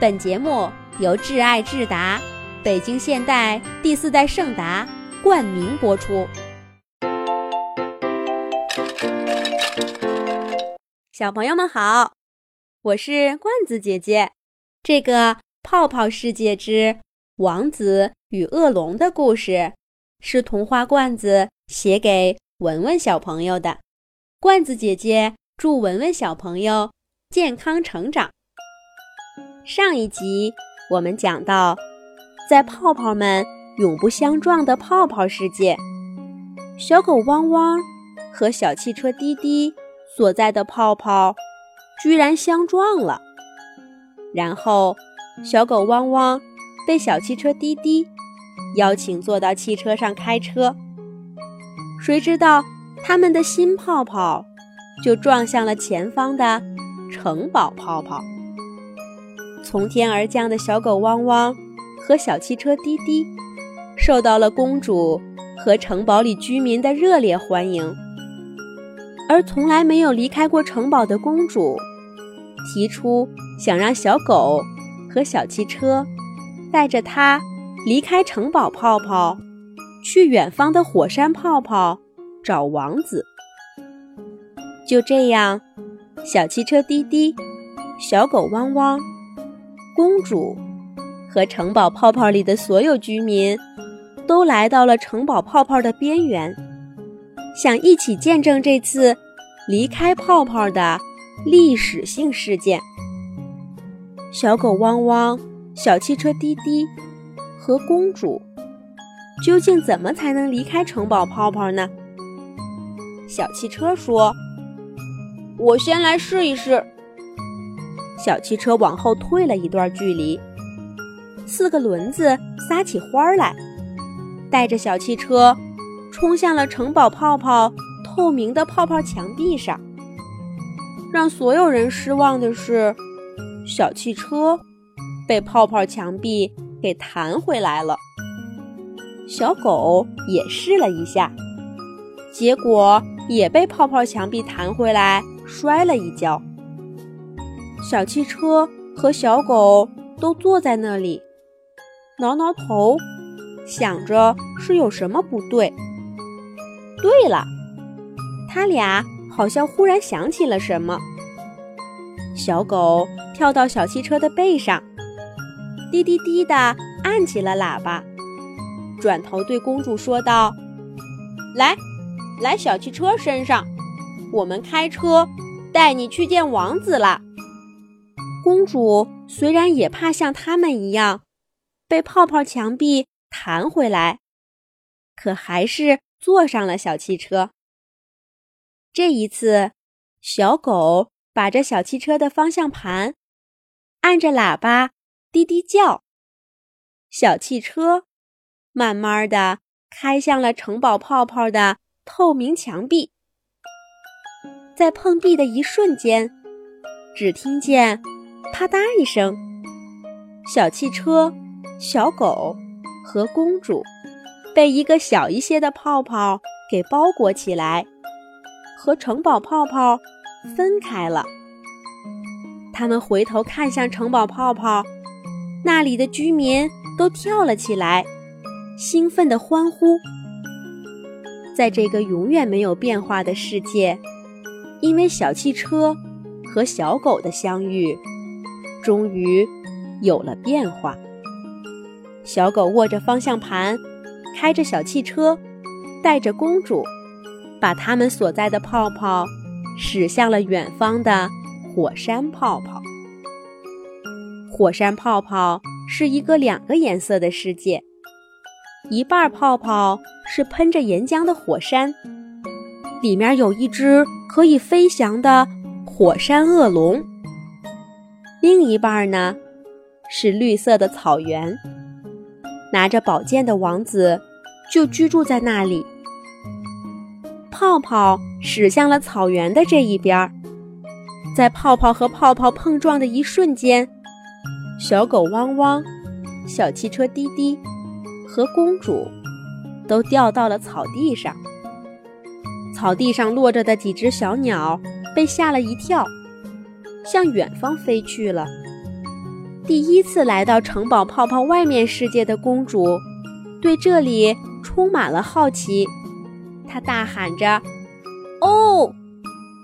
本节目由挚爱智达、北京现代第四代圣达冠名播出。小朋友们好，我是罐子姐姐。这个《泡泡世界之王子与恶龙》的故事是童话罐子写给文文小朋友的。罐子姐姐祝文文小朋友健康成长。上一集我们讲到，在泡泡们永不相撞的泡泡世界，小狗汪汪和小汽车滴滴所在的泡泡居然相撞了。然后，小狗汪汪被小汽车滴滴邀请坐到汽车上开车。谁知道他们的新泡泡就撞向了前方的城堡泡泡。从天而降的小狗汪汪和小汽车滴滴，受到了公主和城堡里居民的热烈欢迎。而从来没有离开过城堡的公主，提出想让小狗和小汽车带着她离开城堡泡泡，去远方的火山泡泡找王子。就这样，小汽车滴滴，小狗汪汪。公主和城堡泡泡里的所有居民都来到了城堡泡泡的边缘，想一起见证这次离开泡泡的历史性事件。小狗汪汪、小汽车滴滴和公主究竟怎么才能离开城堡泡泡呢？小汽车说：“我先来试一试。”小汽车往后退了一段距离，四个轮子撒起欢来，带着小汽车冲向了城堡泡泡透明的泡泡墙壁上。让所有人失望的是，小汽车被泡泡墙壁给弹回来了。小狗也试了一下，结果也被泡泡墙壁弹回来，摔了一跤。小汽车和小狗都坐在那里，挠挠头，想着是有什么不对。对了，他俩好像忽然想起了什么。小狗跳到小汽车的背上，滴滴滴的按起了喇叭，转头对公主说道：“来，来小汽车身上，我们开车带你去见王子啦。”公主虽然也怕像他们一样被泡泡墙壁弹回来，可还是坐上了小汽车。这一次，小狗把着小汽车的方向盘，按着喇叭滴滴叫，小汽车慢慢的开向了城堡泡泡的透明墙壁。在碰壁的一瞬间，只听见。啪嗒一声，小汽车、小狗和公主被一个小一些的泡泡给包裹起来，和城堡泡泡分开了。他们回头看向城堡泡泡，那里的居民都跳了起来，兴奋地欢呼。在这个永远没有变化的世界，因为小汽车和小狗的相遇。终于有了变化。小狗握着方向盘，开着小汽车，带着公主，把他们所在的泡泡驶向了远方的火山泡泡。火山泡泡是一个两个颜色的世界，一半泡泡是喷着岩浆的火山，里面有一只可以飞翔的火山恶龙。另一半呢，是绿色的草原。拿着宝剑的王子就居住在那里。泡泡驶向了草原的这一边，在泡泡和泡泡碰撞的一瞬间，小狗汪汪、小汽车滴滴和公主都掉到了草地上。草地上落着的几只小鸟被吓了一跳。向远方飞去了。第一次来到城堡泡泡外面世界的公主，对这里充满了好奇。她大喊着：“哦，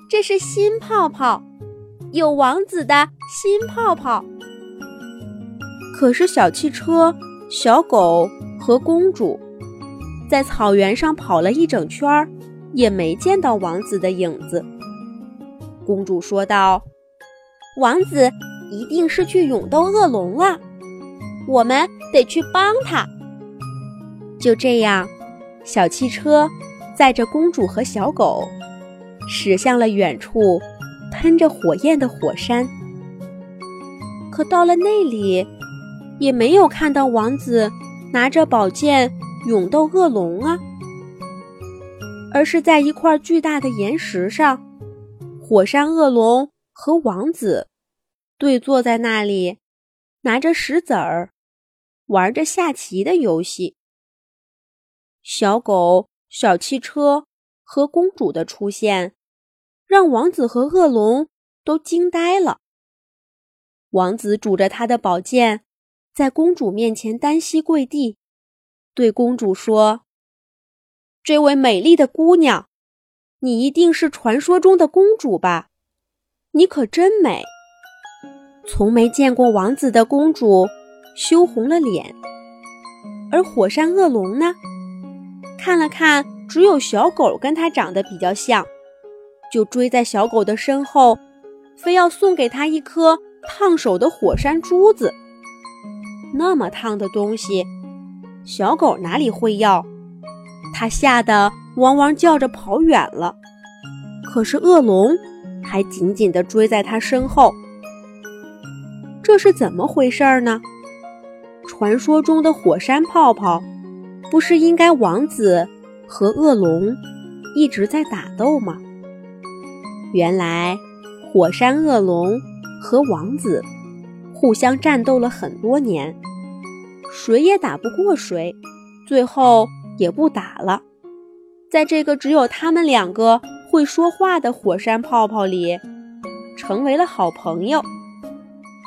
这是新泡泡，有王子的新泡泡。”可是小汽车、小狗和公主在草原上跑了一整圈儿，也没见到王子的影子。公主说道：“王子一定是去勇斗恶龙了，我们得去帮他。”就这样，小汽车载着公主和小狗，驶向了远处喷着火焰的火山。可到了那里，也没有看到王子拿着宝剑勇斗恶龙啊，而是在一块巨大的岩石上。火山恶龙和王子对坐在那里，拿着石子儿，玩着下棋的游戏。小狗、小汽车和公主的出现，让王子和恶龙都惊呆了。王子拄着他的宝剑，在公主面前单膝跪地，对公主说：“这位美丽的姑娘。”你一定是传说中的公主吧？你可真美！从没见过王子的公主羞红了脸，而火山恶龙呢？看了看，只有小狗跟它长得比较像，就追在小狗的身后，非要送给它一颗烫手的火山珠子。那么烫的东西，小狗哪里会要？它吓得。汪汪叫着跑远了，可是恶龙还紧紧地追在他身后。这是怎么回事呢？传说中的火山泡泡，不是应该王子和恶龙一直在打斗吗？原来，火山恶龙和王子互相战斗了很多年，谁也打不过谁，最后也不打了。在这个只有他们两个会说话的火山泡泡里，成为了好朋友，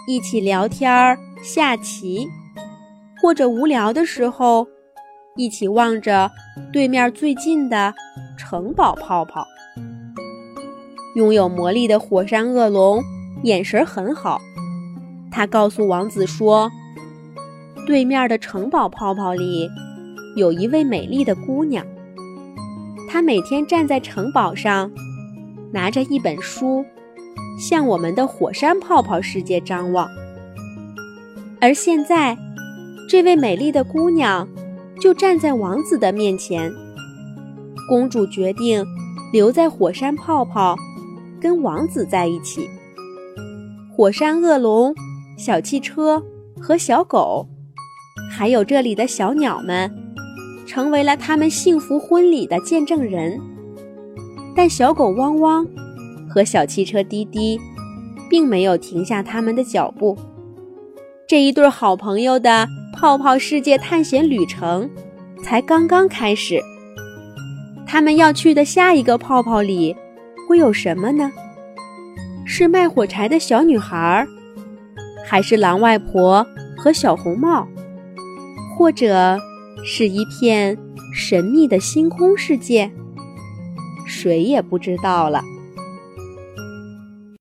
一起聊天、下棋，或者无聊的时候，一起望着对面最近的城堡泡泡。拥有魔力的火山恶龙眼神很好，他告诉王子说：“对面的城堡泡泡里有一位美丽的姑娘。”他每天站在城堡上，拿着一本书，向我们的火山泡泡世界张望。而现在，这位美丽的姑娘就站在王子的面前。公主决定留在火山泡泡，跟王子在一起。火山恶龙、小汽车和小狗，还有这里的小鸟们。成为了他们幸福婚礼的见证人，但小狗汪汪和小汽车滴滴并没有停下他们的脚步。这一对好朋友的泡泡世界探险旅程才刚刚开始。他们要去的下一个泡泡里会有什么呢？是卖火柴的小女孩，还是狼外婆和小红帽，或者？是一片神秘的星空世界，谁也不知道了。